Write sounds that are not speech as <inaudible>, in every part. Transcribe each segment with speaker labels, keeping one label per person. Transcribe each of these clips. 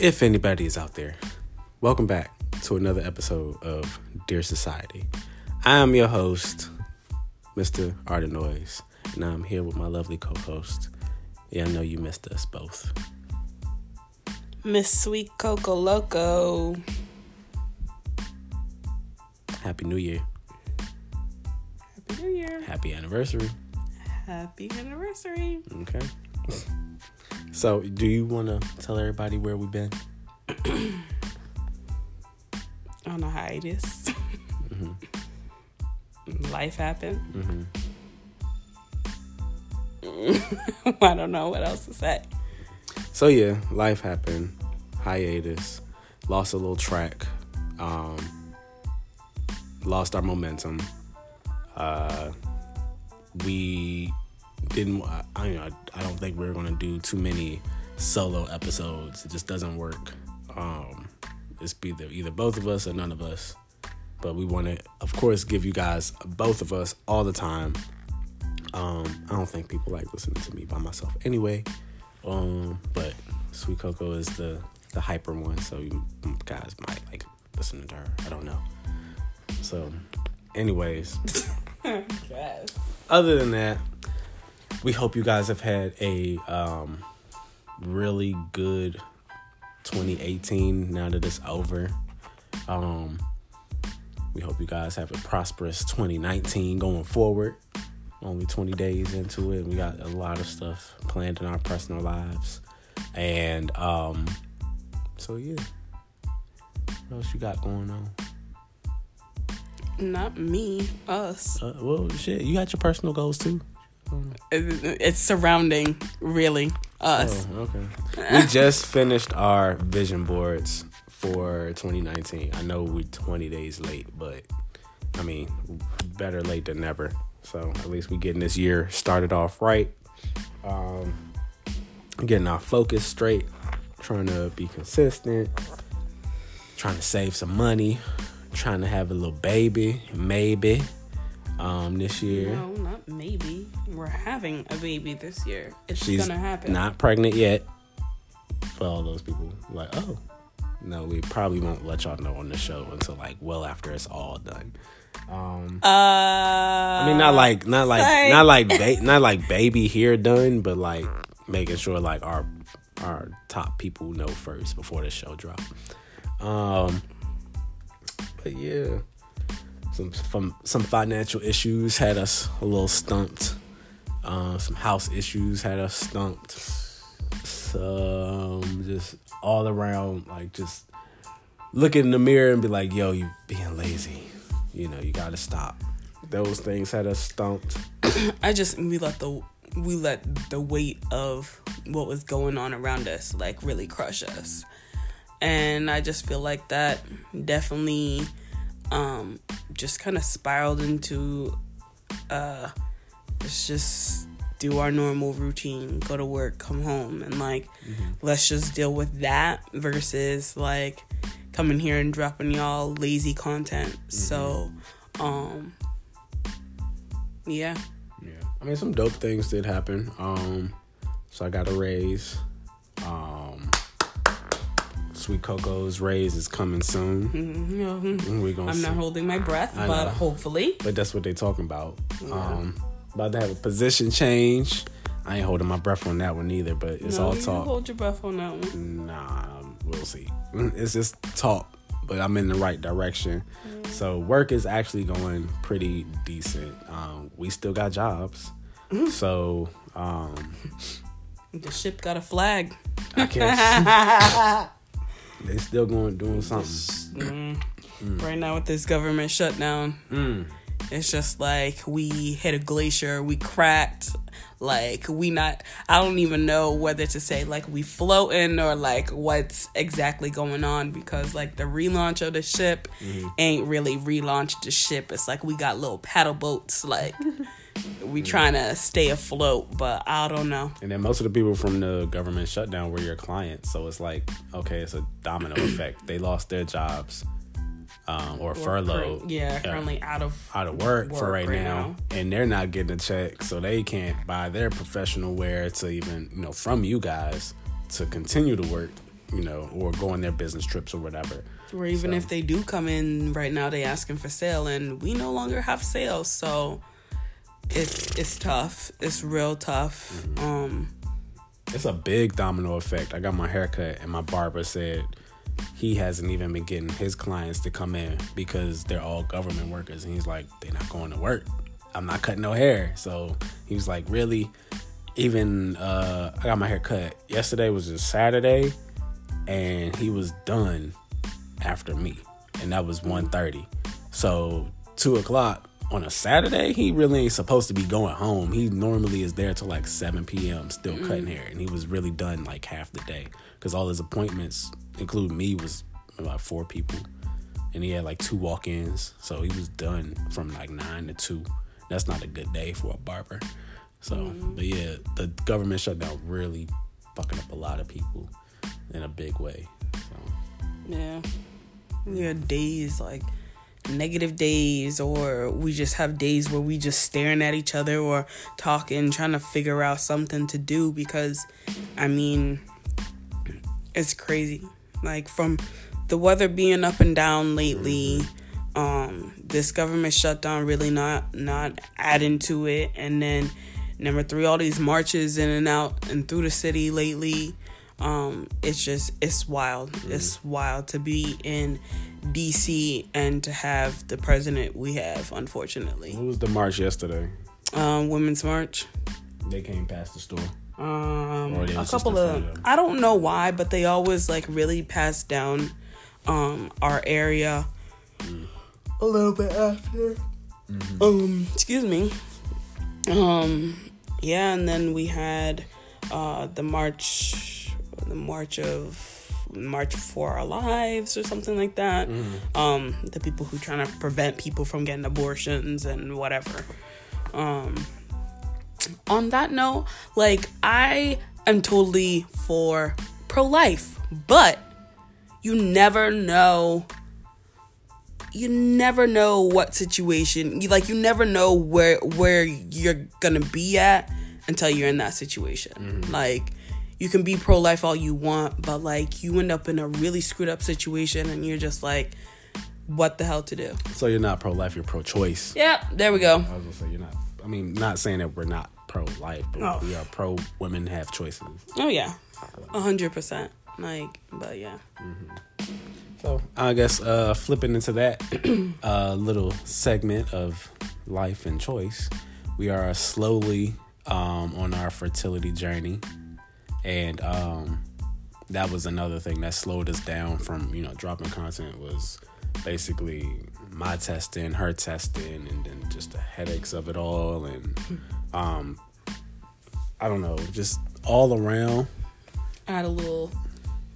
Speaker 1: if anybody is out there, welcome back to another episode of Dear Society. I am your host, Mr. Art of Noise, and I'm here with my lovely co-host. Yeah, I know you missed us both.
Speaker 2: Miss Sweet Coco Loco.
Speaker 1: Happy New Year.
Speaker 2: Happy New Year.
Speaker 1: Happy anniversary.
Speaker 2: Happy anniversary.
Speaker 1: Okay. So, do you want to tell everybody where we've been? <clears throat>
Speaker 2: On a hiatus. Life happened. <laughs> I don't know what else to say.
Speaker 1: So yeah, life happened. Hiatus. Lost a little track. Um, lost our momentum. Uh, we didn't. I, I, I don't think we are gonna do too many solo episodes. It just doesn't work. Um, it's either either both of us or none of us. But we want to, of course, give you guys both of us all the time. Um, I don't think people like listening to me by myself anyway. Um, but Sweet Coco is the the hyper one, so you guys might like listening to her. I don't know. So, anyways, <laughs> other than that, we hope you guys have had a um, really good 2018 now that it's over. Um, we hope you guys have a prosperous 2019 going forward. Only 20 days into it. We got a lot of stuff planned in our personal lives. And um, so, yeah. What else you got going on?
Speaker 2: Not me, us.
Speaker 1: Uh, well, shit, you got your personal goals too.
Speaker 2: It- It's surrounding, really, us.
Speaker 1: Oh, okay. we just finished our vision boards for 2019. I know we're 20 days late, but I mean, better late than never. So at least we getting this year started off right. Um, getting our focus straight, trying to be consistent, trying to save some money, trying to have a little baby, maybe, um, this year.
Speaker 2: No, not maybe. We're having a baby this year. It's
Speaker 1: She's
Speaker 2: gonna happen.
Speaker 1: not pregnant yet. For all those people, like, oh, no, we probably won't let y'all know on the show until like well after it's all done. Um,
Speaker 2: uh, I
Speaker 1: mean, not like, not like,
Speaker 2: Psych.
Speaker 1: not like, ba- <laughs> not like baby here done, but like making sure like our our top people know first before the show drop. Um, but yeah, some from some financial issues had us a little stumped. Um, some house issues had us stumped. Some just all around like just look in the mirror and be like, "Yo, you being lazy." You know, you gotta stop. Those things had us stumped. <coughs>
Speaker 2: I just we let the we let the weight of what was going on around us like really crush us. And I just feel like that definitely um just kind of spiraled into uh let's just do our normal routine, go to work, come home and like let's just deal with that versus like coming here and dropping y'all lazy content. So um yeah.
Speaker 1: Yeah. I mean, some dope things did happen. Um, so I got a raise. Um, Sweet Coco's raise is coming soon.
Speaker 2: Mhm.
Speaker 1: We're gonna
Speaker 2: I'm
Speaker 1: see.
Speaker 2: not holding my breath,
Speaker 1: I
Speaker 2: but
Speaker 1: know.
Speaker 2: hopefully.
Speaker 1: but that's what they're talking about. Um, about to have a position change. I ain't holding my breath on that one either, but it's
Speaker 2: no,
Speaker 1: all
Speaker 2: you
Speaker 1: talk.
Speaker 2: hold your breath on that one.
Speaker 1: Nah, we'll see. It's just talk, but I'm in the right direction. So work is actually going pretty decent. Um, we still got jobs, so um,
Speaker 2: The ship got a flag.
Speaker 1: I can't. <laughs> <laughs> they still going doing something. Mm-hmm. Mm.
Speaker 2: Right now with this government shutdown,
Speaker 1: Mm.
Speaker 2: it's just like we hit a glacier, we cracked. Like we not, I don't even know whether to say like we floating or like what's exactly going on because like the relaunch of the ship mm-hmm. ain't really relaunched the ship. It's like we got little paddle boats, like <laughs> we trying to stay afloat, but I don't know.
Speaker 1: And then most of the people from the government shutdown were your clients, so it's like okay, it's a domino <coughs> effect. They lost their jobs, um, or furlough.
Speaker 2: Current- yeah, currently out of
Speaker 1: out of work, for
Speaker 2: work
Speaker 1: right,
Speaker 2: right
Speaker 1: now, and they're not getting a check, so they can't buy their professional wear to even you know from you guys to continue to work. you know, or go on their business trips or whatever.
Speaker 2: Or even
Speaker 1: So-
Speaker 2: if they do come in right now, they asking for sale, and we no longer have sales, so it's it's tough. It's real tough.
Speaker 1: Mm-hmm.
Speaker 2: Um,
Speaker 1: It's a big domino effect. I got my haircut, and my barber said he hasn't even been getting his clients to come in because they're all government workers, and he's like, they're not going to work. I'm not cutting no hair, so he was like, really. Even uh, I got my hair cut yesterday was a Saturday, and he was done after me, and that was 1.30. So two o'clock on a Saturday, he really ain't supposed to be going home. He normally is there till like 7 p.m. still mm-hmm. cutting hair, and he was really done like half the day because all his appointments, including me, was about four people, and he had like two walk-ins, so he was done from like nine to two. That's not a good day for a barber. So, mm-hmm. but yeah, the government shutdown really fucking up a lot of people in a big way. So.
Speaker 2: yeah, we had days like negative days, or we just have days where we just staring at each other or talking, trying to figure out something to do. Because, I mean, it's crazy. Like from the weather being up and down lately, um, this government shutdown really not not adding to it, and then number three, all these marches in and out and through the city lately. Um, it's just it's wild. It's wild to be in DC and to have the president we have, unfortunately.
Speaker 1: What was the march yesterday?
Speaker 2: Um, Women's March.
Speaker 1: They came past the store.
Speaker 2: Um, a couple of
Speaker 1: of?
Speaker 2: I don't know why, but they always like really pass down um our area a little bit after. Um, excuse me. Um, yeah, and then we had uh the march, the march of March for Our Lives or something like that. Um, the people who trying to prevent people from getting abortions and whatever. Um, on that note, like I am totally for pro life, but you never know you never know what situation you like you never know where where you're gonna be at until you're in that situation like you can be pro-life all you want but like you end up in a really screwed up situation and you're just like what the hell to do
Speaker 1: So you're not pro life, you're pro choice.
Speaker 2: yeah there we go
Speaker 1: I was gonna say you're not. I mean, not saying that we're not pro life, but
Speaker 2: Oh.
Speaker 1: we are pro women have choices.
Speaker 2: oh yeah a hundred percent like but yeah
Speaker 1: So I guess uh, flipping into that <clears throat> uh, little segment of life and choice, we are slowly um, on our fertility journey, and um, that was another thing that slowed us down from you know dropping content was basically my testing, her testing, and then just the headaches of it all, and um, I don't know, just all around.
Speaker 2: I had a little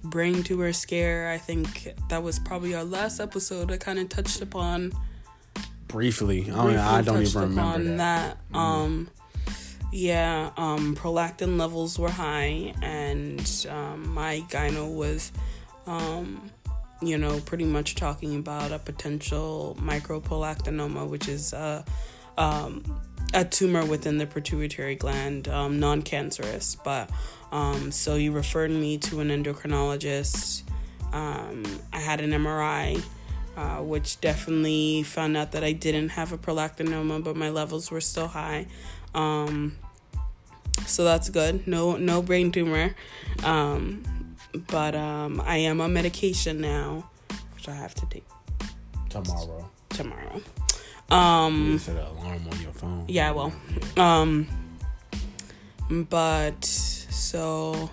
Speaker 2: brain tumor scare. I think that was probably our last episode. I kind of touched upon.
Speaker 1: Briefly, I don't, I don't even remember
Speaker 2: upon
Speaker 1: that.
Speaker 2: Um, yeah, um, prolactin levels were high, and um, my gyno was, um, you know, pretty much talking about a potential microprolactinoma, which is a, um, a tumor within the pituitary gland, um, non-cancerous, but um, so you referred me to an endocrinologist. I had an MRI, uh, which definitely found out that I didn't have a prolactinoma, but my levels were still high. Um, so that's good. No, no brain tumor. Um, but um, I am on medication now, which I have to take
Speaker 1: Tomorrow.
Speaker 2: tomorrow.
Speaker 1: You
Speaker 2: Um,
Speaker 1: set an alarm on your phone.
Speaker 2: yeah, well, um, but so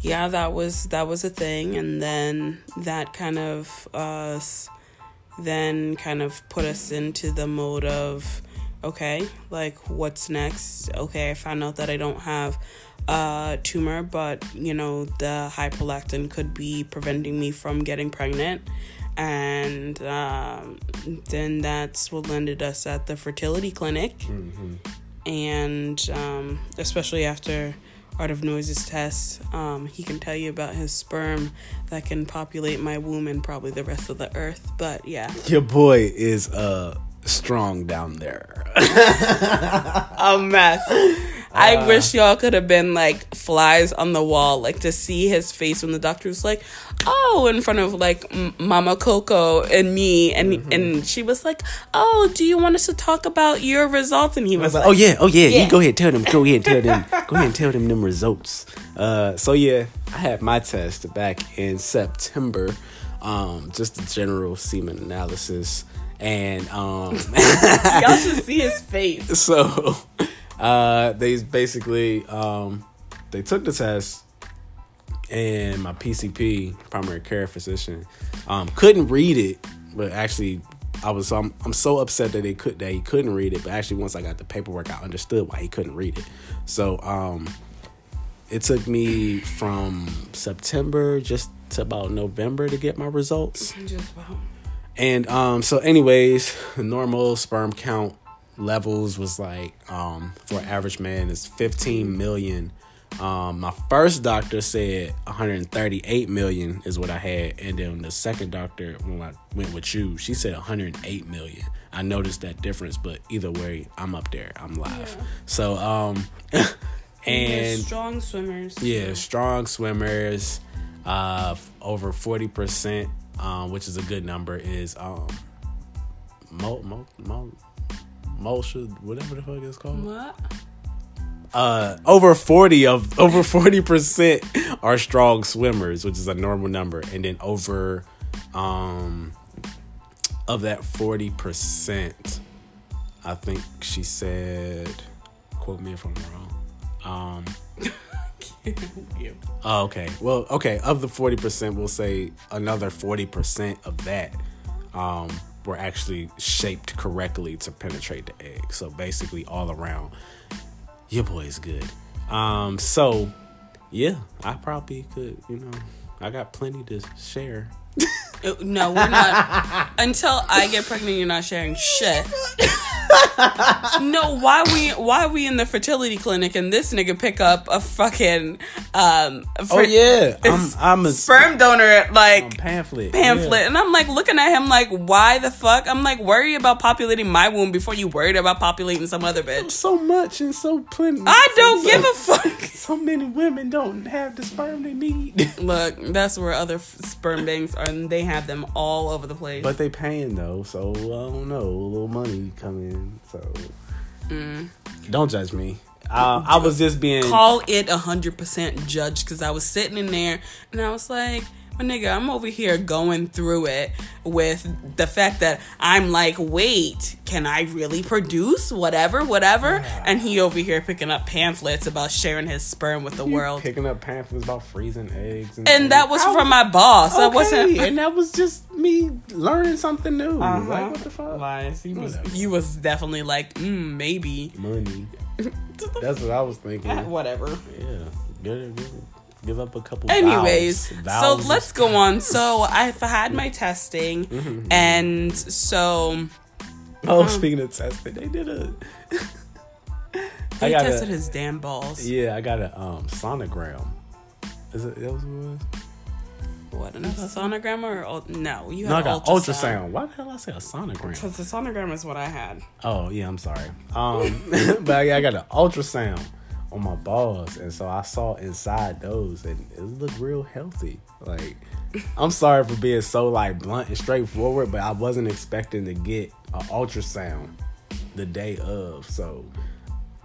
Speaker 2: yeah, that was that was a thing, and then that kind of uh, then kind of put us into the mode of okay, like what's next? Okay, I found out that I don't have a tumor, but you know the high prolactin could be preventing me from getting pregnant. And um, then that's what landed us at the fertility clinic
Speaker 1: Mm-hmm.
Speaker 2: and um, especially after Art of Noises test, um, he can tell you about his sperm that can populate my womb and probably the rest of the earth. But yeah,
Speaker 1: Your boy is uh strong down there. <laughs>
Speaker 2: a mess, I
Speaker 1: Uh.
Speaker 2: wish y'all could have been like flies on the wall, like to see his face when the doctor was like, "Oh," in front of like M- Mama Coco and me, and
Speaker 1: Mm-hmm.
Speaker 2: and she was like, "Oh, do you want us to talk about your results?" And he was like,
Speaker 1: oh yeah, oh yeah,
Speaker 2: Yeah.
Speaker 1: You go ahead, tell them. Go ahead, tell them. <laughs> go ahead and tell them them results. Uh, so yeah, I had my test back in September. Um, just a general semen analysis, and um, <laughs>
Speaker 2: "Y'all should see his face." <laughs>
Speaker 1: so uh, they basically um, they took the test, and my PCP, primary care physician, um, couldn't read it, but actually. I was I'm, I'm so upset that they could that he couldn't read it, but actually once I got the paperwork, I understood why he couldn't read it. So um, it took me from September just to about November to get my results.
Speaker 2: Just wow.
Speaker 1: And um, so, anyways, the normal sperm count levels was like um, for average man is 15 million. Um, my first doctor said 138 million is what I had, and then the second doctor, when I went with you, she said 108 million. I noticed that difference, but either way, I'm up there. I'm live.
Speaker 2: Yeah.
Speaker 1: So, um, <laughs>
Speaker 2: They're
Speaker 1: and
Speaker 2: strong swimmers.
Speaker 1: yeah, strong swimmers, uh, over forty percent, um, which is a good number, is um, mo mo mo Mosha, whatever the fuck it's called.
Speaker 2: What?
Speaker 1: Uh, over forty of <laughs> over forty percent are strong swimmers, which is a normal number, and then over, um, of that forty percent, I think she said, quote me if I'm wrong. Um, <laughs> Oh, okay. Well, okay. Of the forty percent, we'll say another forty percent of that um, were actually shaped correctly to penetrate the egg. So basically, all around, your boy is good. Um, so yeah, I probably could. You know, I got plenty to share.
Speaker 2: No, we're not. Until I get pregnant, you're not sharing shit. no, why we why we in the fertility clinic and this nigga pick up a fucking um
Speaker 1: Oh yeah, I'm <laughs> I'm a
Speaker 2: sperm donor like
Speaker 1: um, pamphlet.
Speaker 2: pamphlet
Speaker 1: Yeah.
Speaker 2: and I'm like looking at him like why the fuck I'm like worry about populating my womb before you worried about populating some other bitch.
Speaker 1: So much and so plenty.
Speaker 2: I don't
Speaker 1: so,
Speaker 2: give a fuck. <laughs>
Speaker 1: So many women don't have the sperm they need.
Speaker 2: Look, that's where other f- sperm banks are, and they have them all over the place.
Speaker 1: But they paying though, so I don't know. A little money coming, so don't judge me. Uh, I was just being.
Speaker 2: call it a hundred percent judged because I was sitting in there and I was like, my nigga, I'm over here going through it with the fact that I'm like, wait, can I really produce whatever, whatever? And he over here picking up pamphlets about sharing his sperm with the world.
Speaker 1: picking up pamphlets about freezing eggs, and,
Speaker 2: And that was
Speaker 1: I
Speaker 2: from my boss. That
Speaker 1: okay,
Speaker 2: wasn't.
Speaker 1: and that was just me learning something new.
Speaker 2: Uh-huh.
Speaker 1: Like what the fuck?
Speaker 2: Lies. He was,
Speaker 1: Whatever.
Speaker 2: he was definitely like, mm, maybe.
Speaker 1: Money. <laughs> That's what I was thinking.
Speaker 2: Whatever.
Speaker 1: Yeah, give, give, give up a couple.
Speaker 2: Anyways,
Speaker 1: vows. Vows
Speaker 2: so let's go on. So I've had my testing,
Speaker 1: Mm-hmm. <laughs>
Speaker 2: and so
Speaker 1: Oh, speaking of testing, they did a.
Speaker 2: they
Speaker 1: got
Speaker 2: tested his damn balls.
Speaker 1: Yeah, I got a um sonogram. Is it that was what it was?
Speaker 2: What another sonogram or no? You
Speaker 1: No, I
Speaker 2: had
Speaker 1: got
Speaker 2: ultrasound.
Speaker 1: ultrasound. Why the hell I say a sonogram?
Speaker 2: Because the sonogram is what I had.
Speaker 1: Oh yeah, I'm sorry. Um, <laughs> but I got an ultrasound on my balls, and so I saw inside those, and it looked real healthy. Like, <laughs> I'm sorry for being so like blunt and straightforward, but I wasn't expecting to get an ultrasound the day of, so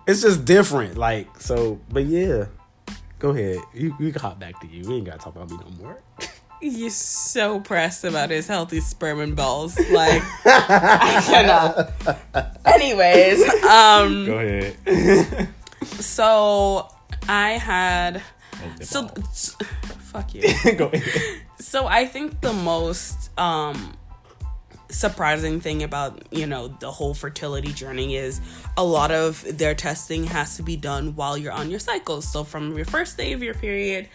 Speaker 1: it's just different. Like, so, but yeah. Go ahead. You, you can hop back to you. We ain't gotta talk about me no more. <laughs>
Speaker 2: You're so pressed about his healthy sperm and balls. <laughs> Like, I cannot. Anyways, um,
Speaker 1: Go ahead.
Speaker 2: So I had so fuck you. <laughs>
Speaker 1: Go ahead.
Speaker 2: So I think the most um surprising thing about, you know, the whole fertility journey is a lot of their testing has to be done while you're on your cycle. So from your first day of your period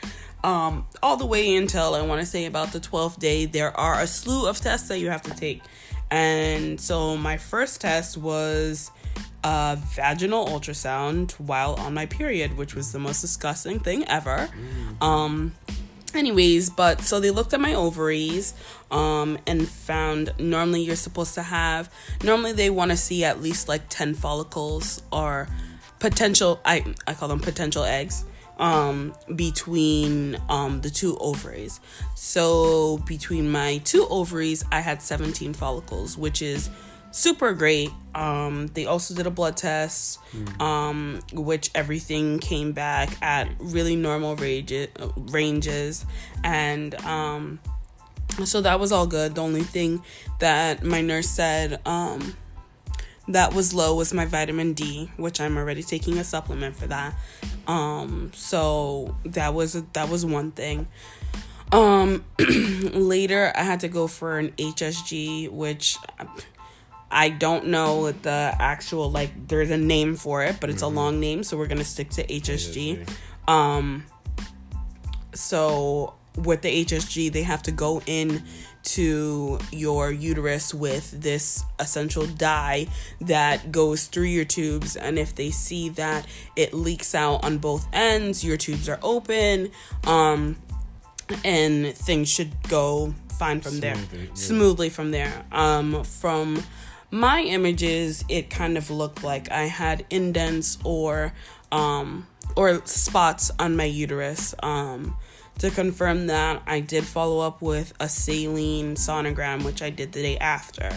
Speaker 2: um all the way until I want to say about the 12th day, there are a slew of tests that you have to take. And so my first test was a vaginal ultrasound while on my period, which was the most disgusting thing ever. Um anyways but so they looked at my ovaries um and found normally you're supposed to have normally they want to see at least like 10 follicles or potential I I call them potential eggs um between um the two ovaries. So between my two ovaries I had 17 follicles, which is super great. Um they also did a blood test um which everything came back at really normal range, ranges and um so that was all good. The only thing that my nurse said um that was low was my vitamin D, which I'm already taking a supplement for that. Um, so that was that was one thing. Um, <clears throat> later I had to go for an HSG, which I don't know the actual like. There's a name for it, but it's
Speaker 1: Mm-hmm.
Speaker 2: a long name, so we're gonna stick to HSG. Um, so with the HSG, they have to go in to your uterus with this essential dye that goes through your tubes and if they see that it leaks out on both ends your tubes are open um and things should go fine from there
Speaker 1: Smoothly, yeah.
Speaker 2: smoothly from there um from my images it kind of looked like i had indents or um or spots on my uterus. Um to confirm that i did follow up with a saline sonogram which i did the day after.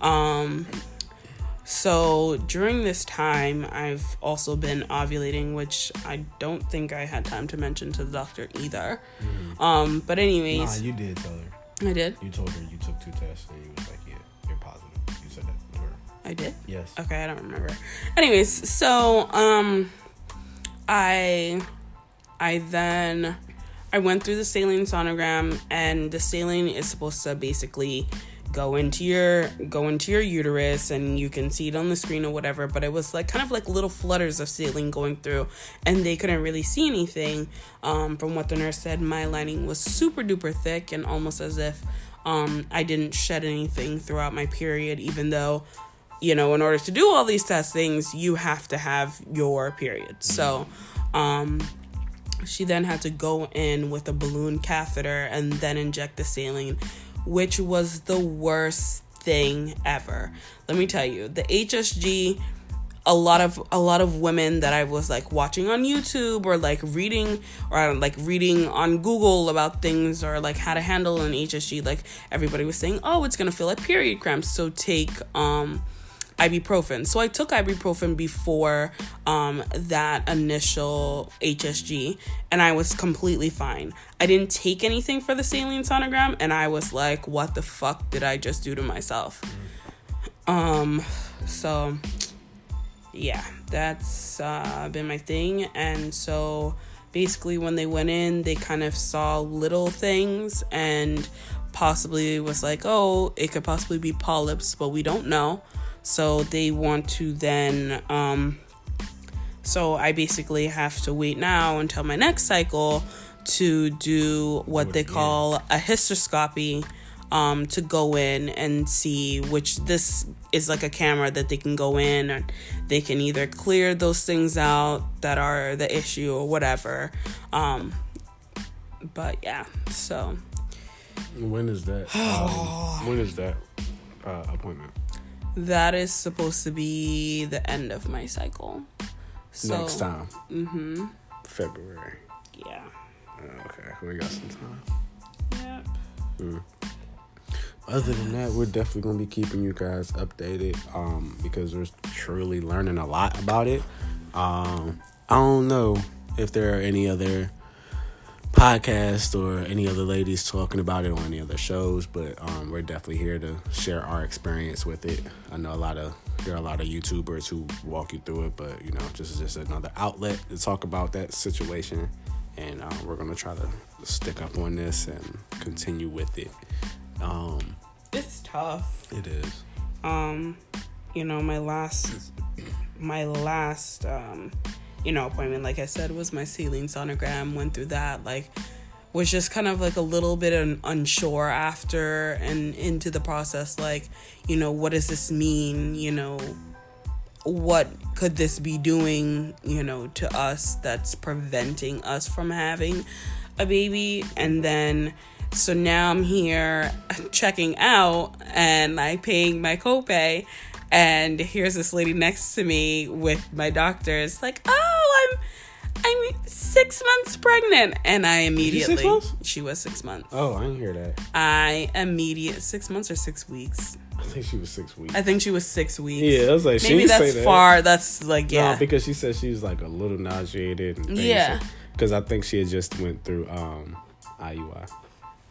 Speaker 2: Um so during this time i've also been ovulating which i don't think i had time to mention to the doctor either. Um but anyways.
Speaker 3: Nah, you did tell her.
Speaker 2: i did?
Speaker 3: You told her you took two tests and you was like,
Speaker 2: i did
Speaker 3: Yes.
Speaker 2: Okay, I don't remember. Anyways, so um I I then I went through the saline sonogram and the saline is supposed to basically go into your go into your uterus and you can see it on the screen or whatever but it was like kind of like little flutters of saline going through and they couldn't really see anything um, from what the nurse said my lining was super duper thick and almost as if um, i didn't shed anything throughout my period even though you know in order to do all these test things you have to have your period so um she then had to go in with a balloon catheter and then inject the saline, which was the worst thing ever. Let me tell you, the HSG a lot of a lot of women that I was like watching on YouTube or like reading or like reading on Google about things or like how to handle an HSG like everybody was saying, "Oh, it's going to feel like period cramps, so take um ibuprofen. So I took ibuprofen before um, that initial HSG, and I was completely fine. I didn't take anything for the saline sonogram, and I was like, "What the fuck did I just do to myself?" Um, so yeah, that's uh, been my thing, and so basically when they went in, they kind of saw little things and possibly was like, "Oh, it could possibly be polyps," but we don't know. So they want to then um so I basically have to wait now until my next cycle to do what they call a hysteroscopy um to go in and see which this is like a camera that they can go in and they can either clear those things out that are the issue or whatever um but yeah so
Speaker 1: When is that? <sighs> Um, when is that uh, appointment?
Speaker 2: That is supposed to be the end of my cycle. So
Speaker 1: Next time,
Speaker 2: mm-hmm.
Speaker 1: February.
Speaker 2: yeah.
Speaker 1: Uh, okay, we got some time.
Speaker 2: yeah
Speaker 1: Other than that, we're definitely gonna be keeping you guys updated um, because we're truly learning a lot about it. Um, I don't know if there are any other podcasts or any other ladies talking about it on any other shows, but um, we're definitely here to share our experience with it. I know a lot of there are a lot of YouTubers who walk you through it, but you know, is just another outlet to talk about that situation, and uh, we're gonna try to stick up on this and continue with it. Um,
Speaker 2: it's tough
Speaker 1: it is.
Speaker 2: um you know my last my last um you know appointment like i said was my saline sonogram went through that like was just kind of like a little bit un- unsure after and into the process like you know what does this mean you know what could this be doing you know to us that's preventing us from having a baby and then so now i'm here <laughs> checking out and i paying my copay and here's this lady next to me with my doctor. It's like, oh, I'm six months pregnant, and I immediately
Speaker 1: six months?
Speaker 2: she was six months.
Speaker 1: Oh, I didn't hear that.
Speaker 2: I immediate six months or six weeks.
Speaker 1: I think she was six weeks.
Speaker 2: I think she was six weeks.
Speaker 1: yeah, I was like, she
Speaker 2: maybe that's
Speaker 1: say that.
Speaker 2: far. That's like
Speaker 1: No,
Speaker 2: yeah.
Speaker 1: because she said she was like a little nauseated. And
Speaker 2: Yeah.
Speaker 1: Because I think she had just went through um IUI.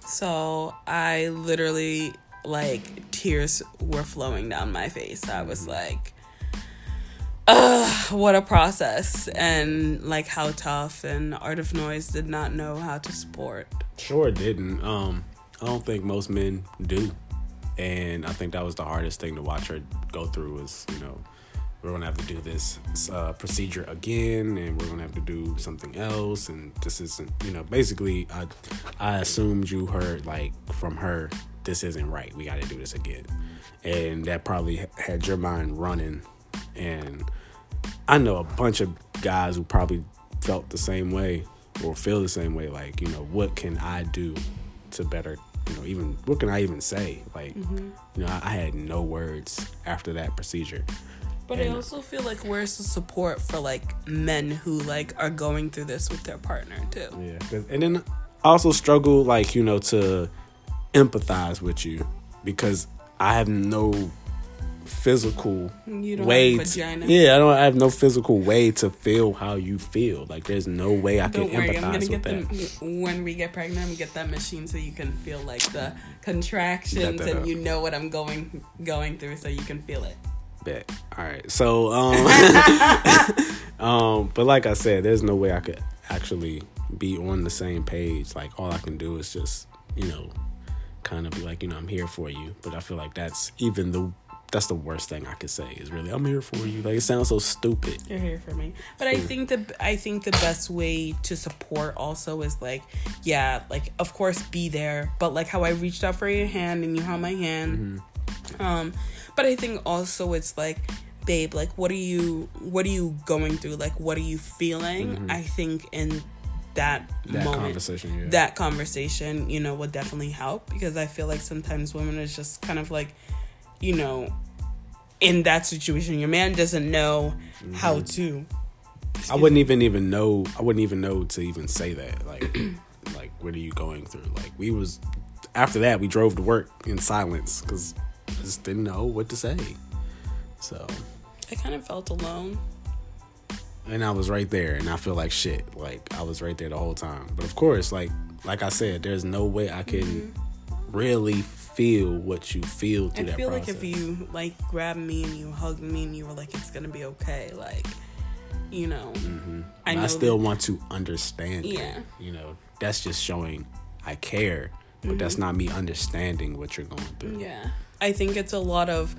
Speaker 2: So I literally like tears were flowing down my face. I was like, ugh, what a process. And like how tough and Art of Noise did not know how to support.
Speaker 1: Sure didn't. Um, I don't think most men do, and I think that was the hardest thing to watch her go through. Was you know, we're gonna have to do this uh, procedure again, and we're gonna have to do something else, and this isn't. You know, basically, I I assumed you heard like from her, this isn't right. We got to do this again, and that probably had your mind running, and I know a bunch of guys who probably felt the same way or feel the same way. Like, you know, what can I do to better, you know, even what can I even say? Like,
Speaker 2: Mm-hmm.
Speaker 1: you know, I, I had no words after that procedure.
Speaker 2: But I also feel like where's the support for like men who like are going through this with their partner too?
Speaker 1: Yeah. 'cause- And then I also struggle, like, you know, to empathize with you because I have no physical
Speaker 2: You don't
Speaker 1: way to- yeah i don't I have no physical way to feel how you feel like there's no way i can
Speaker 2: Don't worry, I'm
Speaker 1: empathize
Speaker 2: gonna
Speaker 1: with
Speaker 2: get
Speaker 1: that
Speaker 2: them when we get pregnant. Gonna get that machine so you can feel like the contractions
Speaker 1: that up.
Speaker 2: and you know what I'm going going through, so you can feel it.
Speaker 1: Bet. All right. So, um, <laughs> um, but like I said, there's no way I could actually be on the same page. Like all I can do is just, you know, kind of be like, you know, I'm here for you. But I feel like that's even the that's the worst thing I could say is really, I'm here for you. Like it sounds so stupid.
Speaker 2: You're here for me. But I think the I think the best way to support also is like, yeah, like of course be there, but like how I reached out for your hand and you held my hand. Um, but I think also it's like, babe, like what are you what are you going through? Like what are you feeling? I think in that,
Speaker 1: That
Speaker 2: moment
Speaker 1: conversation. Yeah.
Speaker 2: that conversation, you know, would definitely help because I feel like sometimes women is just kind of like, you know, in that situation, your man doesn't know how mm-hmm. to.
Speaker 1: I wouldn't even even know. I wouldn't even know to even say that. Like, <clears throat> like what are you going through? Like we was after that we drove to work in silence because just didn't know what to say. So,
Speaker 2: I kind of felt alone.
Speaker 1: and I was right there, and I feel like shit. Like I was right there the whole time. But of course, like like I said, there's no way I can mm-hmm. really feel what you feel through
Speaker 2: I
Speaker 1: that
Speaker 2: feel
Speaker 1: process.
Speaker 2: like if you like grabbed me and you hugged me and you were like, "It's gonna be okay," like, you know, I
Speaker 1: Mm-hmm. I,
Speaker 2: know.
Speaker 1: still
Speaker 2: that-
Speaker 1: want to understand. it.
Speaker 2: Yeah.
Speaker 1: you know, that's just showing I care, but that's not me understanding what you're going through.
Speaker 2: Mm-hmm. Yeah. I think it's a lot of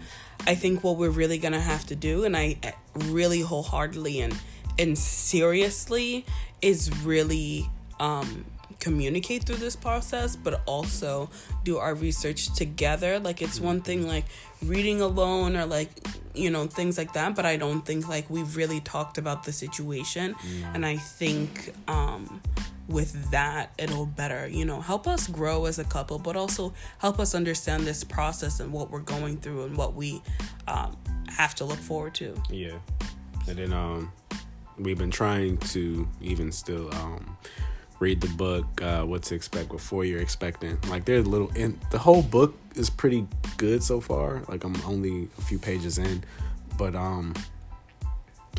Speaker 2: I think what we're really to have to do and I really wholeheartedly and and seriously is really um communicate through this process but also do our research together. Like it's one thing like reading alone or like you know things like that but i don't think like we've really talked about the situation. And i think um with that it'll better you know help us grow as a couple but also help us understand this process and what we're going through and what we um, have to look forward to.
Speaker 1: Yeah. And then um we've been trying to even still um read the book uh what to expect before you're expecting. Like there's little in the whole book is pretty good so far. Like I'm only a few pages in, but um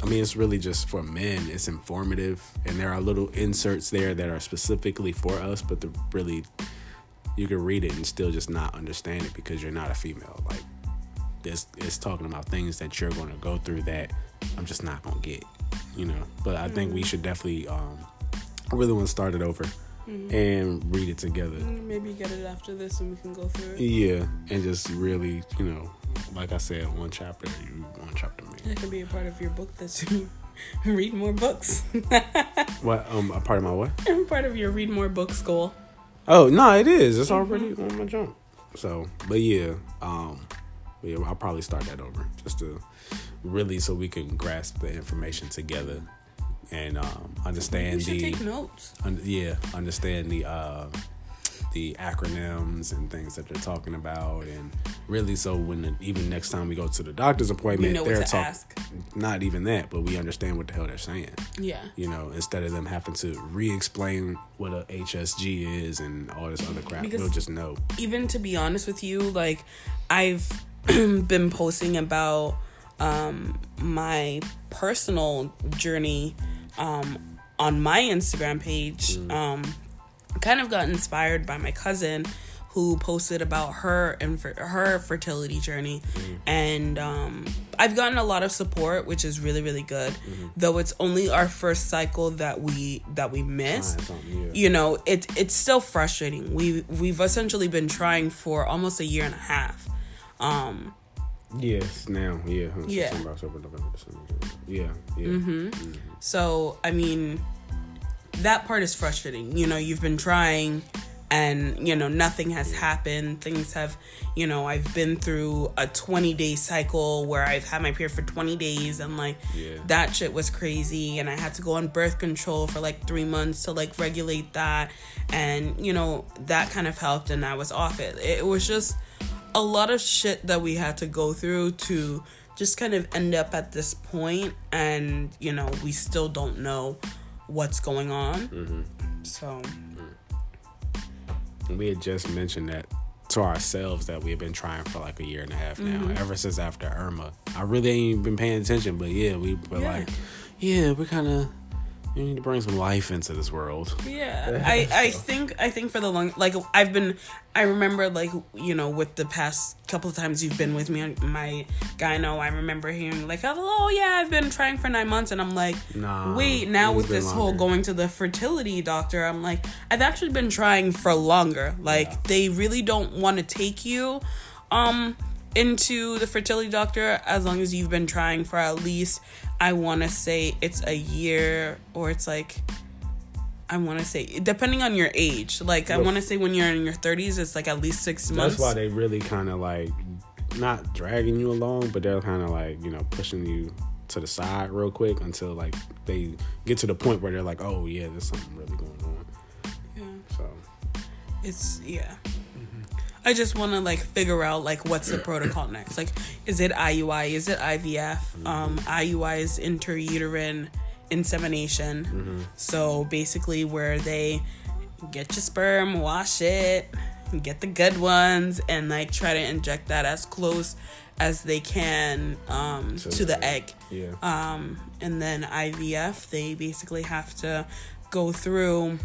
Speaker 1: I mean it's really just for men. It's informative and there are little inserts there that are specifically for us, but the really you can read it and still just not understand it because you're not a female. Like this it's talking about things that you're going to go through that I'm just not going to get, you know. But I think we should definitely um I really want to start it over and read it together.
Speaker 2: maybe get it after this and we can go through it
Speaker 1: Yeah, and just really, you know, like I said, one chapter you, one chapter me.
Speaker 2: that can be a part of your book that you <laughs> read more books <laughs>
Speaker 1: What um a part of my what?
Speaker 2: part of your read more books goal
Speaker 1: Oh no, it is. It's already on my jump. So, but yeah, um, yeah, I'll probably start that over just to really so we can grasp the information together and um, understand
Speaker 2: you should
Speaker 1: the
Speaker 2: take notes
Speaker 1: un- yeah understand the uh, the acronyms and things that they're talking about, and really, so when the, even next time we go to the doctor's appointment,
Speaker 2: know
Speaker 1: they're talking. Not even that, but we understand what the hell they're saying.
Speaker 2: Yeah.
Speaker 1: You know, instead of them having to re-explain what a HSG is and all this other crap,
Speaker 2: Because-
Speaker 1: we'll just know.
Speaker 2: even to be honest with you, like I've <clears throat> been posting about um, my personal journey um, on my Instagram page. Um, kind of got inspired by my cousin who posted about her and her fertility journey. And um, i've gotten a lot of support which is really really good. Though it's only our first cycle that we that we missed
Speaker 1: Find something, yeah.
Speaker 2: you know it it's still frustrating. We we've essentially been trying for almost a year and a half. Um
Speaker 1: Yes, now, yeah,
Speaker 2: Yeah.
Speaker 1: September, October, November, December, yeah, yeah. Mm-hmm. Mm-hmm.
Speaker 2: So, I mean, that part is frustrating. You know, you've been trying and, you know, nothing has happened. Things have, you know, I've been through a 20 day cycle where I've had my period for 20 days and, like,
Speaker 1: Yeah.
Speaker 2: that shit was crazy. And I had to go on birth control for like three months to, like, regulate that. And, you know, that kind of helped and I was off it. It was just a lot of shit that we had to go through to just kind of end up at this point and you know we still don't know what's going on. Mm-hmm. So. Mm.
Speaker 1: We had just mentioned that to ourselves that we had been trying for like a year and a half now, mm-hmm. ever since after Irma. I really ain't been paying attention, but yeah, we were
Speaker 2: Yeah.
Speaker 1: like, yeah, we're kind of we need to bring some life into this world.
Speaker 2: yeah i i think i think for the long like i've been i remember like you know with the past couple of times you've been with me on my gyno i remember hearing like oh yeah i've been trying for nine months and i'm like
Speaker 1: Nah,
Speaker 2: wait now with this whole going to the fertility doctor i'm like i've actually been trying for longer. Like they really don't want to take you um into the fertility doctor as long as you've been trying for at least i want to say it's a year or it's like I want to say, depending on your age, like I want to say when you're in your 30s, it's like at least six months.
Speaker 1: That's why they really kind of like not dragging you along, but they're kind of like you know pushing you to the side real quick until like they get to the point where they're like, oh yeah, there's something really going on.
Speaker 2: Yeah.
Speaker 1: So
Speaker 2: It's yeah. I just want to like figure out like what's the protocol next. Like, is it IUI? Is it IVF? Um, IUI is intrauterine insemination. So basically, where they get your sperm, wash it, get the good ones, and like try to inject that as close as they can um,
Speaker 1: To
Speaker 2: to the egg.
Speaker 1: yeah,
Speaker 2: Um, and then IVF, they basically have to go through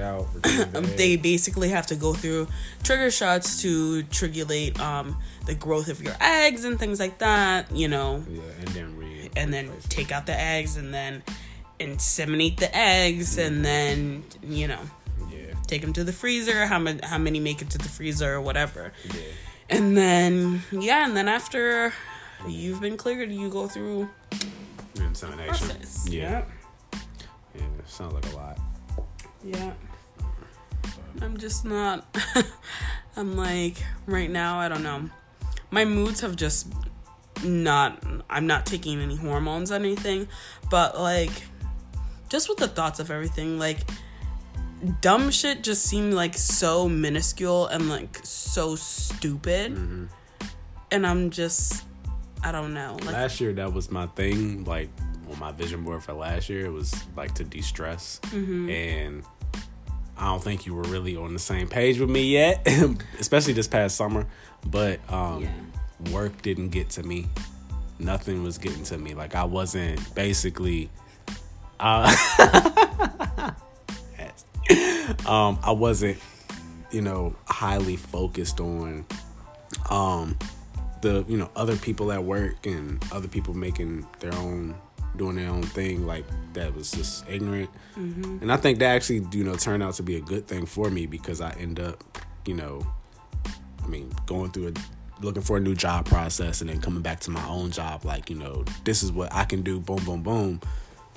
Speaker 1: out. <coughs>
Speaker 2: um, they basically have to go through trigger shots to trigulate um, the growth of your eggs and things like that, you know,
Speaker 1: yeah, and then re
Speaker 2: and then take out the eggs and then inseminate the eggs and then, you know,
Speaker 1: yeah,
Speaker 2: take them to the freezer, how, ma- how many make it to the freezer or whatever.
Speaker 1: yeah.
Speaker 2: And then, yeah, and then after you've been cleared, you go through
Speaker 1: Insemination.
Speaker 2: process.
Speaker 1: Yeah, yeah, sounds like a lot.
Speaker 2: Yeah. I'm just not. <laughs> I'm like, right now, I don't know. My moods have just not. I'm not taking any hormones or anything, but like, just with the thoughts of everything, like, dumb shit just seemed like so minuscule and like so stupid.
Speaker 1: Mm-hmm.
Speaker 2: And I'm just. I don't know. Like,
Speaker 1: last year that was my thing like on my vision board for last year it was like to de-stress
Speaker 2: Mm-hmm.
Speaker 1: and i don't think you were really on the same page with me yet <laughs> especially this past summer but um
Speaker 2: Yeah.
Speaker 1: work didn't get to me. Nothing was getting to me. Like i wasn't basically uh <laughs> um i wasn't you know highly focused on um the you know other people at work and other people making their own doing their own thing like that was just ignorant. Mm-hmm. And i think that actually you know turned out to be a good thing for me because i end up you know i mean going through a looking for a new job process and then coming back to my own job like you know this is what i can do boom boom boom.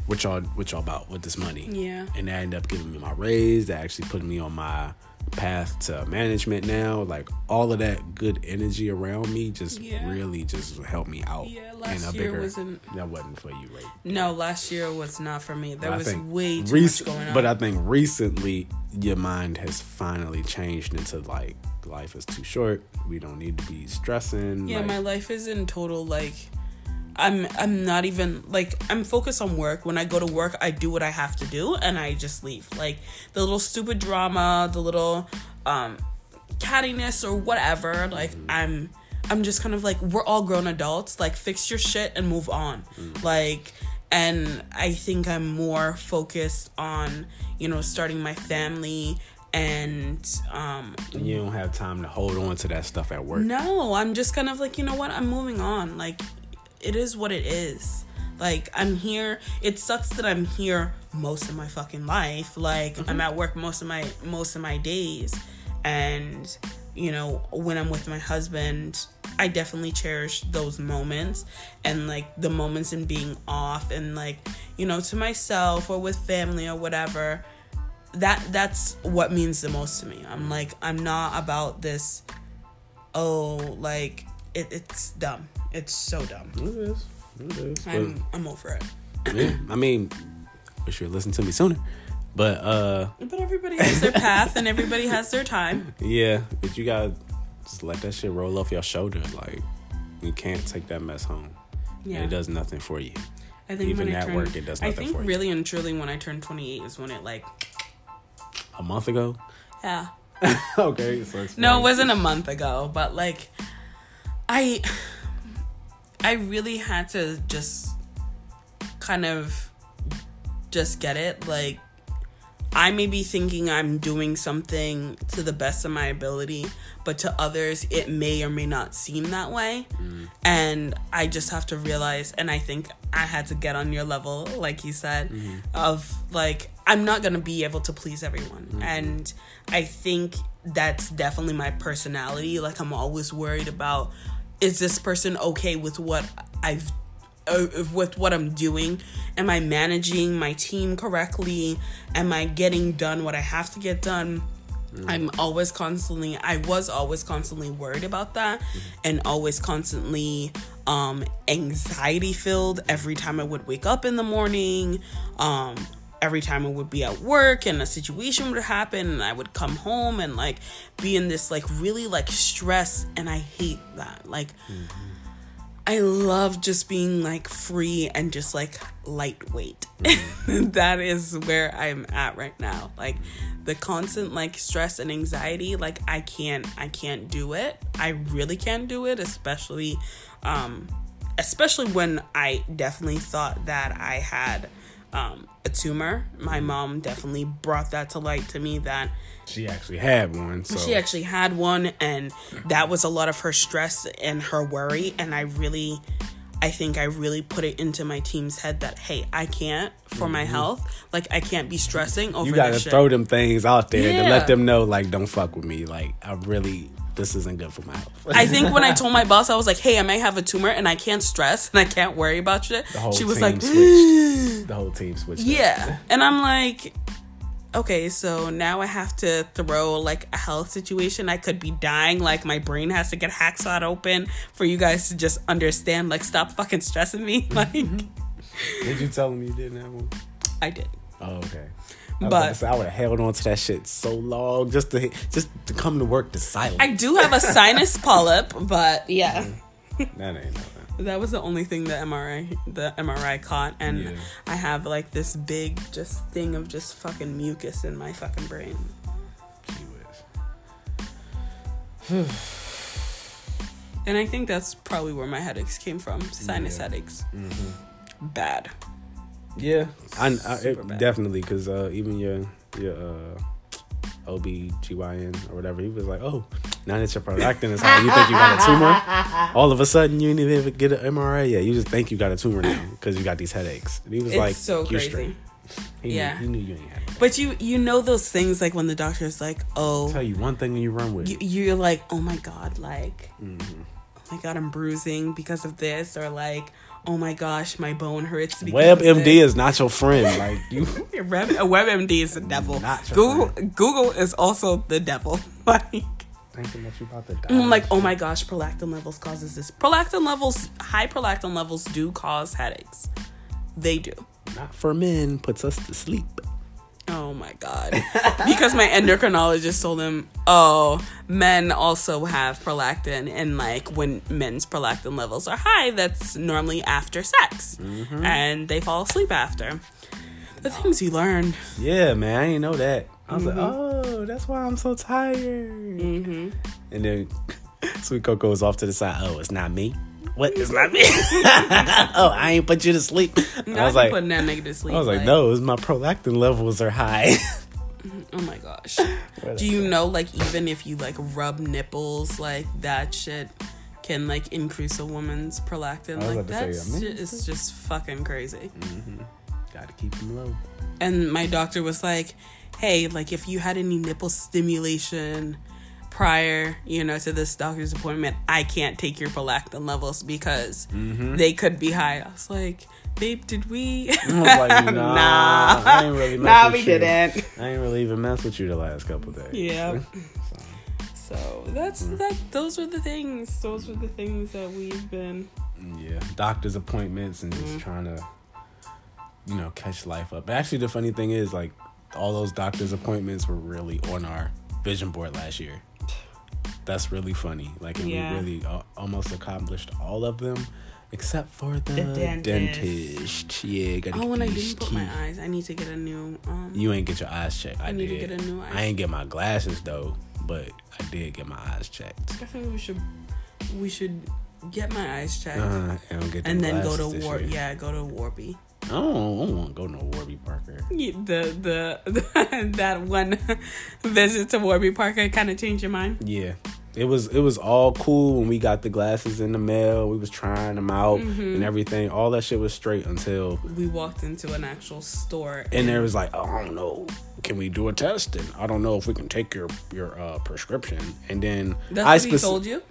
Speaker 1: What y'all what y'all about with this money?
Speaker 2: Yeah.
Speaker 1: and that ended up giving me my raise. That actually put me on my path to management now. Like all of that good energy around me just
Speaker 2: Yeah.
Speaker 1: really just helped me out.
Speaker 2: Yeah,
Speaker 1: in
Speaker 2: last
Speaker 1: a
Speaker 2: year
Speaker 1: bigger,
Speaker 2: wasn't-
Speaker 1: that wasn't for you, right?
Speaker 2: No, last year was not for me. There
Speaker 1: But
Speaker 2: was way too
Speaker 1: rec-
Speaker 2: much going on.
Speaker 1: But I think recently your mind has finally changed into like life is too short. We don't need to be stressing.
Speaker 2: yeah,
Speaker 1: like,
Speaker 2: my life is in total like I'm I'm not even like I'm focused on work. When I go to work, I do what I have to do and I just leave. Like the little stupid drama, the little um cattiness or whatever, like I'm I'm just kind of like we're all grown adults, like fix your shit and move on. Like and I think I'm more focused on, you know, starting my family and um
Speaker 1: you don't have time to hold on to that stuff at work.
Speaker 2: no, I'm just kind of like, you know what? I'm moving on. Like, it is what it is. Like, I'm here. It sucks that I'm here most of my fucking life. Like, I'm mm-hmm. at work most of my most of my days, and you know, when I'm with my husband, I definitely cherish those moments and like the moments in being off and like you know to myself or with family or whatever that that's what means the most to me. I'm like I'm not about this oh like it, it's dumb. It's so dumb.
Speaker 1: It is. It is.
Speaker 2: I'm I'm over it.
Speaker 1: yeah, I mean, wish you listen to me sooner. But uh
Speaker 2: But everybody has their path and everybody has their time.
Speaker 1: yeah, but you gotta just let that shit roll off your shoulder. Like you can't take that mess home.
Speaker 2: Yeah.
Speaker 1: And it does nothing for you.
Speaker 2: I think
Speaker 1: even at work, it does nothing
Speaker 2: think
Speaker 1: for you.
Speaker 2: I think really and truly when I turned 28 is when it like
Speaker 1: A month ago?
Speaker 2: yeah. <laughs>
Speaker 1: okay, so.
Speaker 2: No, it wasn't a month ago, but like I I really had to just kind of just get it like I may be thinking I'm doing something to the best of my ability, but to others it may or may not seem that way. Mm. And I just have to realize and I think I had to get on your level like you said mm-hmm. of like I'm not to be able to please everyone. Mm-hmm. And I think that's definitely my personality. Like I'm always worried about is this person okay with what I've uh, with what I'm doing? Am I managing my team correctly? Am I getting done what I have to get done? I'm always constantly I was always constantly worried about that and always constantly um anxiety filled every time I would wake up in the morning um every time I would be at work and a situation would happen and I would come home and like be in this like really like stress and I hate that like I love just being like free and just like lightweight. <laughs> that is where I'm at right now. Like the constant like stress and anxiety, like I can't I can't do it. I really can't do it, especially um especially when I definitely thought that I had um a tumor. My mom definitely brought that to light to me that
Speaker 1: She actually had one, so
Speaker 2: she actually had one and that was a lot of her stress and her worry and i really i think i really put it into my team's head that hey i can't for my health like i can't be stressing over
Speaker 1: you gotta
Speaker 2: this shit.
Speaker 1: throw them things out there to let them know, like, don't fuck with me. Like, I really, this isn't good for my health.
Speaker 2: I think when I told my boss, I was like, "Hey, I might have a tumor, and I can't stress, and I can't worry about shit." She was like,
Speaker 1: switched. <gasps> the whole team switched. up.
Speaker 2: Yeah. And I'm like, okay, so now I have to throw like a health situation. I could be dying. Like my brain has to get hacksaw open for you guys to just understand. Like, stop fucking stressing me. <laughs> Like,
Speaker 1: Did you tell them you didn't have one?
Speaker 2: I did.
Speaker 1: Oh, okay. I
Speaker 2: But-
Speaker 1: say, I would have held on to that shit so long just to just to come to work to silence.
Speaker 2: I do have a sinus <laughs> polyp, but yeah.
Speaker 1: that ain't nothing.
Speaker 2: That was the only thing the MRI the MRI caught, and
Speaker 1: Yeah.
Speaker 2: I have like this big just thing of just fucking mucus in my fucking brain. <sighs> And I think that's probably where my headaches came from. Sinus
Speaker 1: Yeah.
Speaker 2: headaches.
Speaker 1: Mm-hmm.
Speaker 2: Bad.
Speaker 1: Yeah, I, I it, definitely because uh, even your your uh, OBGYN or whatever, he was like, "Oh, now that your prolactin is high, you think you got a tumor? <laughs> All of a sudden, you didn't even get an MRI yet. You just think you got a tumor now because you got these headaches." And he was
Speaker 2: It's
Speaker 1: like,
Speaker 2: so
Speaker 1: "You
Speaker 2: crazy.
Speaker 1: straight." He
Speaker 2: Yeah.
Speaker 1: knew, he knew you ain't had it.
Speaker 2: But you you know those things like when the doctor's like, oh,
Speaker 1: Tell you one thing and you run with
Speaker 2: You, you're like, oh my god, like,
Speaker 1: Mhm.
Speaker 2: oh my god, I'm bruising because of this, or like, oh my gosh, my bone hurts. because
Speaker 1: WebMD
Speaker 2: this."
Speaker 1: is not your friend. Like you, <laughs>
Speaker 2: Web, WebMD is the devil. Google
Speaker 1: friend.
Speaker 2: Google is also the devil. <laughs> like
Speaker 1: thinking that you about to die.
Speaker 2: I'm like, oh my gosh, prolactin levels causes this. Prolactin levels, high prolactin levels do cause headaches. They do.
Speaker 1: not for men. Puts us to sleep.
Speaker 2: Oh my god. because my endocrinologist told him, oh, men also have prolactin, and like when men's prolactin levels are high, that's normally after sex, and they fall asleep after. The things you learn.
Speaker 1: Yeah, man, I didn't know that. I was
Speaker 2: Mm-hmm.
Speaker 1: like, oh, that's why I'm so tired. Mm-hmm. And then <laughs> Sweet Coco was off to the side. Oh, it's not me. What? It's not me. <laughs> oh, I ain't put you to sleep. I
Speaker 2: Not
Speaker 1: was like,
Speaker 2: putting that nigga to sleep.
Speaker 1: I was like, no, it's my prolactin levels are high. <laughs>
Speaker 2: Oh my gosh. <laughs> Do you know like even if you like rub nipples like that shit can like increase a woman's prolactin?
Speaker 1: I
Speaker 2: Like
Speaker 1: about say,
Speaker 2: that's
Speaker 1: I
Speaker 2: ju-
Speaker 1: mean-
Speaker 2: it's just fucking crazy. Mm-hmm.
Speaker 1: Gotta keep them low.
Speaker 2: And my doctor was like, "Hey, like if you had any nipple stimulation prior, you know, to this doctor's appointment, I can't take your prolactin levels because
Speaker 1: Mm-hmm.
Speaker 2: they could be high." I was like, "Babe, did we?"
Speaker 1: Like, <laughs> nah,
Speaker 2: Nah.
Speaker 1: I ain't really <laughs> mess
Speaker 2: nah, we
Speaker 1: you.
Speaker 2: didn't.
Speaker 1: I ain't really even mess with you the last couple days.
Speaker 2: Yeah. <laughs>
Speaker 1: So,
Speaker 2: So that's that. Those were the things. Those were the things that we've been.
Speaker 1: yeah, doctor's appointments and
Speaker 2: Mm-hmm.
Speaker 1: just trying to, you know, catch life up. But actually, the funny thing is, like, all those doctor's appointments were really on our vision board last year. That's really funny. Like, and
Speaker 2: Yeah.
Speaker 1: we really uh, almost accomplished all of them, except for the,
Speaker 2: The dentist.
Speaker 1: dentist. Yeah, gotta
Speaker 2: Oh, and I didn't put my eyes. I need to get a new. Um,
Speaker 1: You ain't get your eyes checked. I,
Speaker 2: I need to
Speaker 1: did.
Speaker 2: get a new
Speaker 1: I ain't get my glasses though, but I did get my eyes checked.
Speaker 2: I think we should. We should get my eyes checked
Speaker 1: Uh, and
Speaker 2: and then go to War. Yeah, go to Warby.
Speaker 1: I don't, I don't want to go to Warby Parker.
Speaker 2: Yeah, The the, <laughs> that one <laughs> visit to Warby Parker kind of changed your mind.
Speaker 1: Yeah. It was it was all cool when we got the glasses in the mail. We was trying them out
Speaker 2: Mm-hmm.
Speaker 1: and everything. All that shit was straight until
Speaker 2: We walked into an actual store
Speaker 1: and there was like, oh, I don't know, can we do a test? And I don't know if we can take your your uh, prescription. And then
Speaker 2: That's
Speaker 1: I
Speaker 2: what he
Speaker 1: speci-
Speaker 2: told you.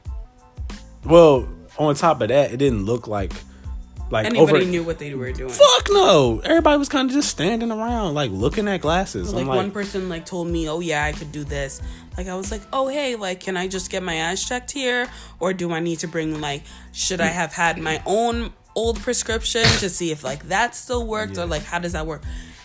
Speaker 1: Well, on top of that, it didn't look like like
Speaker 2: Anybody
Speaker 1: over.
Speaker 2: knew what they were doing.
Speaker 1: Fuck no! Everybody was kind of just standing around, like looking at glasses.
Speaker 2: like,
Speaker 1: I'm
Speaker 2: one person like told me oh yeah i could do this like i was like oh hey like can i just get my eyes checked here or do i need to bring like should i have had my own old prescription to see if like that still worked
Speaker 1: Yeah.
Speaker 2: or like how does that work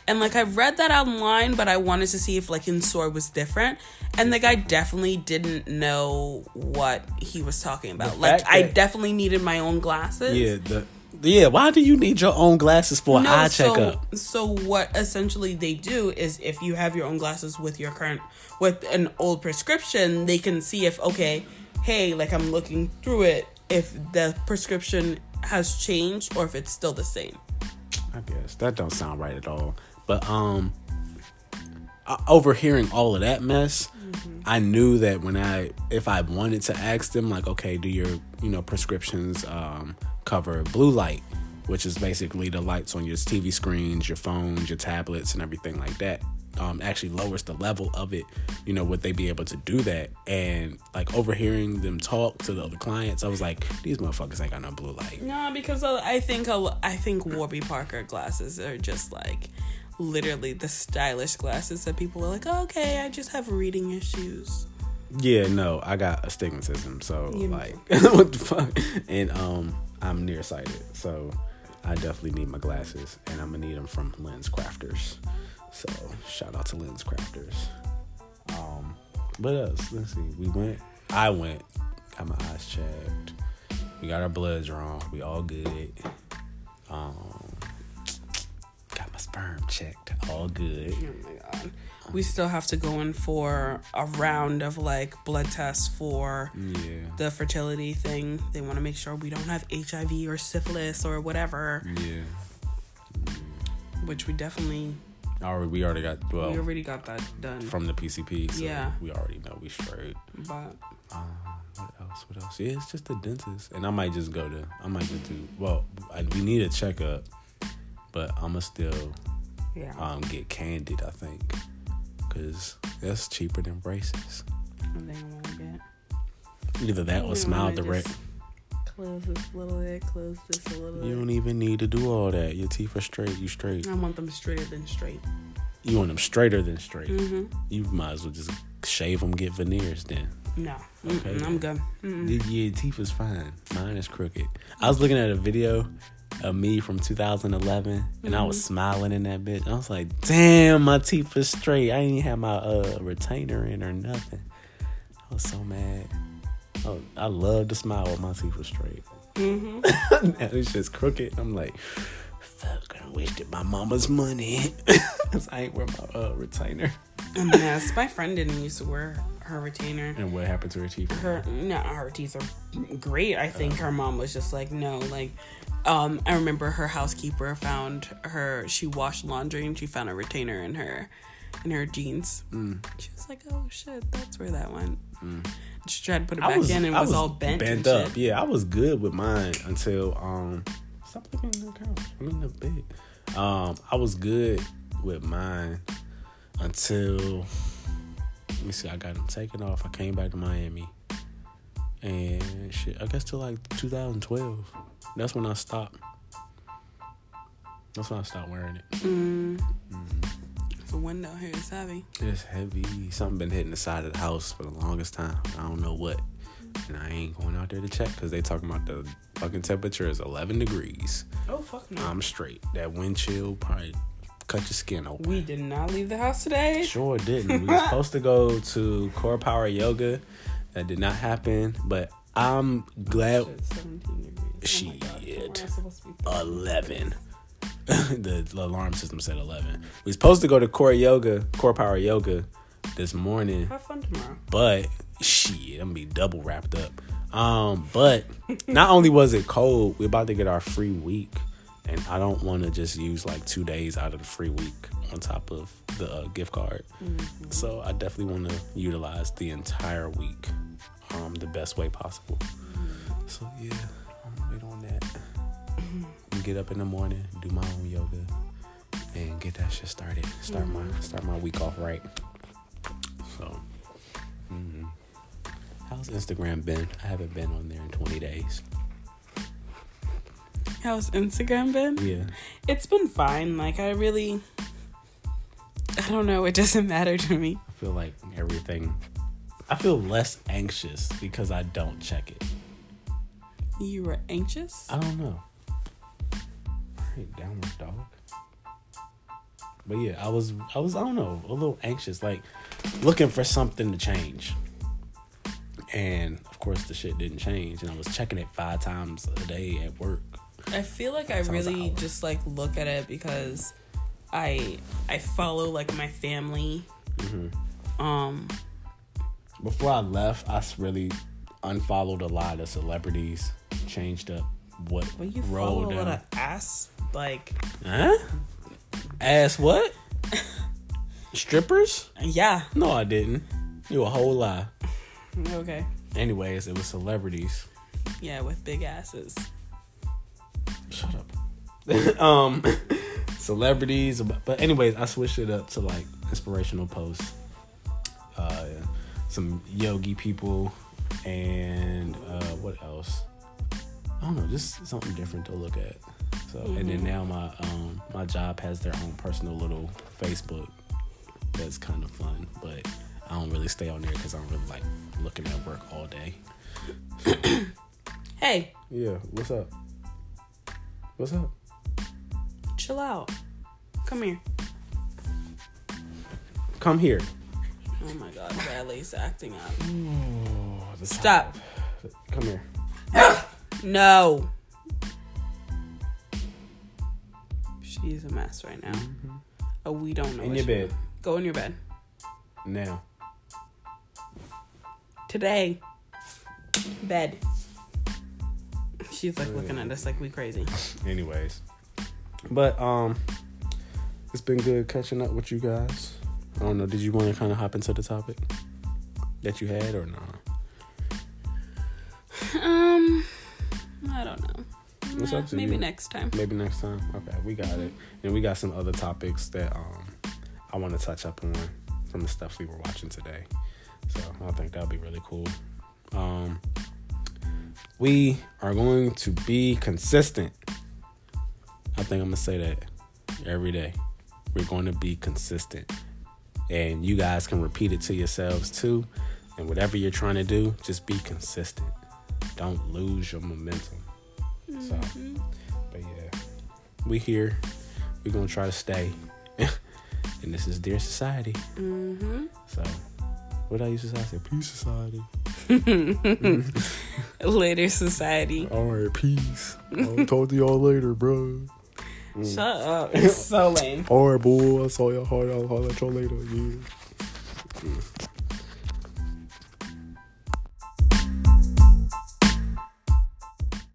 Speaker 2: and like i read that online but i wanted to see if like in store was different and the guy definitely didn't know what he was talking about like
Speaker 1: fact
Speaker 2: i
Speaker 1: that-
Speaker 2: definitely needed my own glasses
Speaker 1: yeah, the yeah. Why do you need your own glasses for an eye
Speaker 2: so,
Speaker 1: checkup?
Speaker 2: So what essentially they do is if you have your own glasses with your current with an old prescription, they can see if okay, hey, like I'm looking through it, if the prescription has changed or if it's still the same.
Speaker 1: I guess that don't sound right at all. But um, overhearing all of that mess, I knew that when I if I wanted to ask them like, okay, do your you know prescriptions um cover blue light, which is basically the lights on your TV screens, your phones, your tablets, and everything like that. Um, actually lowers the level of it. You know, would they be able to do that? And like overhearing them talk to the other clients, I was like, these motherfuckers ain't got no blue light.
Speaker 2: No, because uh, I think I think Warby Parker glasses are just like literally the stylish glasses that people are like, oh, okay, I just have reading issues.
Speaker 1: Yeah, no, I got astigmatism, so
Speaker 2: You-
Speaker 1: like, <laughs> what the fuck? And um, I'm nearsighted, so I definitely need my glasses, and I'm gonna need them from LensCrafters. So shout out to LensCrafters. Um, what else? Let's see. We went. I went. Got my eyes checked. We got our blood drawn. We all good. Um, sperm checked. All good.
Speaker 2: Oh my god. We still have to go in for a round of like blood tests for
Speaker 1: Yeah.
Speaker 2: the fertility thing. They want to make sure we don't have HIV or syphilis or whatever,
Speaker 1: Yeah.
Speaker 2: which we definitely
Speaker 1: Already, we already got well
Speaker 2: we already got that done.
Speaker 1: from the PCP. So
Speaker 2: Yeah.
Speaker 1: we already know we straight.
Speaker 2: but
Speaker 1: Um, what else? What else? Yeah, it's just the dentist, and I might just go to. I might just do. Well, I, we need a checkup, but I'ma still
Speaker 2: yeah,
Speaker 1: um get Candid. I think, cause that's cheaper than braces.
Speaker 2: I think I want to get.
Speaker 1: Either that or smile direct.
Speaker 2: Close this a little bit. Close this a little
Speaker 1: You don't even need to do all that. Your teeth are straight. You straight.
Speaker 2: I want them straighter than straight.
Speaker 1: You want them straighter than straight.
Speaker 2: Mm-hmm.
Speaker 1: You might as well just shave them, get veneers then.
Speaker 2: No,
Speaker 1: Okay.
Speaker 2: Mm-mm, I'm good. Mm-mm.
Speaker 1: Your teeth is fine. Mine is crooked. I was looking at a video of me from 2011, and I was smiling in that bitch. I was like, "Damn, my teeth are straight. I ain't have my uh, retainer in or nothing." I was so mad. Oh, I love to smile when my teeth were straight.
Speaker 2: Mm-hmm. <laughs>
Speaker 1: now it's just crooked. I'm like, "Fuck! I wasted my mama's money. <laughs> Cause I ain't wear my uh, retainer.
Speaker 2: A mess. My friend didn't used to wear her retainer.
Speaker 1: And what happened to her teeth?
Speaker 2: Her no, her teeth are great. I think her mom was just like, no, like. Um, I remember her housekeeper found her. She washed laundry and she found a retainer in her, in her jeans.
Speaker 1: Mm.
Speaker 2: She was like, "Oh shit, that's where that went." She tried to put it
Speaker 1: I
Speaker 2: back in and
Speaker 1: I
Speaker 2: was, all bent, and
Speaker 1: up.
Speaker 2: shit.
Speaker 1: Yeah, I was good with mine until um. Stop looking at the couch. I'm in the bed. Um, I was good with mine until. Let me see. I got taken off. I came back to Miami, and shit. I guess till like 2012. That's when I stopped. That's when I stopped wearing it.
Speaker 2: Mm. The window here is heavy.
Speaker 1: It's heavy. Something been hitting the side of the house for the longest time. I don't know what. And I ain't going out there to check because they talking about the fucking temperature is 11 degrees.
Speaker 2: Oh fuck no.
Speaker 1: I'm straight. That wind chill probably cut your skin open.
Speaker 2: we did not leave the house today.
Speaker 1: Sure didn't. We were <laughs> supposed to go to CorePower Yoga. That did not happen. But I'm glad
Speaker 2: Shit, 17 degrees. Oh my God,
Speaker 1: Shit.
Speaker 2: we're supposed to be-
Speaker 1: 11. the, <laughs> the alarm system said 11. We was supposed to go to Core Yoga, CorePower Yoga this morning.
Speaker 2: Have fun tomorrow.
Speaker 1: But shit, I'm gonna be double wrapped up. Um, but not only was it cold, we're about to get our free week, and I don't want to just use like two days out of the free week on top of the uh, gift card. So I definitely want to utilize the entire week, um, the best way possible. So yeah, I'm wait on that. Get up in the morning, do my own yoga, and get that shit started. Start my start my week off right. So. Mm. How's Instagram been? I haven't been on there in 20 days.
Speaker 2: How's Instagram been?
Speaker 1: Yeah.
Speaker 2: It's been fine. Like I really, I don't know. It doesn't matter to me.
Speaker 1: I feel like everything. I feel less anxious because I don't check it.
Speaker 2: You were anxious.
Speaker 1: I don't know. Alright, downward dog. But yeah, I was I was I don't know, a little anxious, like looking for something to change. And of course the shit didn't change and I was checking it five times a day at work.
Speaker 2: I feel like I really just like look at it because I I follow like my family.
Speaker 1: Mm-hmm.
Speaker 2: Um,
Speaker 1: Before I left, I really unfollowed a lot of celebrities, changed up what
Speaker 2: well, you
Speaker 1: rolled
Speaker 2: follow a lot
Speaker 1: down.
Speaker 2: of ass like
Speaker 1: Huh? Ass what? <laughs> Strippers?
Speaker 2: yeah.
Speaker 1: No, I didn't. You a whole lie. <laughs>
Speaker 2: Okay.
Speaker 1: Anyways, it was celebrities.
Speaker 2: Yeah, with big asses.
Speaker 1: Shut up. <laughs> um, <laughs> celebrities. But anyways, I switched it up to like inspirational posts. Uh, some yogi people, and uh, what else? I don't know, just something different to look at. So, and then now my um my job has their own personal little Facebook. That's kind of fun, but I don't really stay on there because I don't really like looking at work all day.
Speaker 2: Hey,
Speaker 1: Yeah, what's up? What's up?
Speaker 2: chill out. Come here.
Speaker 1: Come here.
Speaker 2: Oh my god, Bradley's acting up.
Speaker 1: Oh,
Speaker 2: Stop.
Speaker 1: Come here. <coughs>
Speaker 2: No. She's a mess right now. Mm-hmm. Oh, we don't know.
Speaker 1: In your bed
Speaker 2: Go in your bed.
Speaker 1: now.
Speaker 2: Today. Bed. She's like looking at us like we crazy. <laughs>
Speaker 1: Anyways, but um, it's been good catching up with you guys. I don't know. Did you want to kind of hop into the topic that you had or not?
Speaker 2: Um, I don't know.
Speaker 1: It's
Speaker 2: Nah,
Speaker 1: up to
Speaker 2: maybe
Speaker 1: you.
Speaker 2: next time.
Speaker 1: Maybe next time. Okay, we got it. And we got some other topics that um I want to touch up on from the stuff we were watching today. So I think that'll be really cool. Um, we are going to be consistent. I think I'm gonna say that every day. We're going to be consistent. And you guys can repeat it to yourselves too. And whatever you're trying to do, just be consistent. Don't lose your momentum. So, but yeah, we here. We're gonna try to stay. <laughs> and this is Dear Society.
Speaker 2: Mm-hmm.
Speaker 1: So, what I used to say, I said, Peace Society. <laughs>
Speaker 2: Later, society.
Speaker 1: All right, peace. I'll talk to y'all later, bro. Mm.
Speaker 2: Shut up. It's so lame.
Speaker 1: All right, boy. I saw y'all. hard. I'll holler at y'all later. Yeah.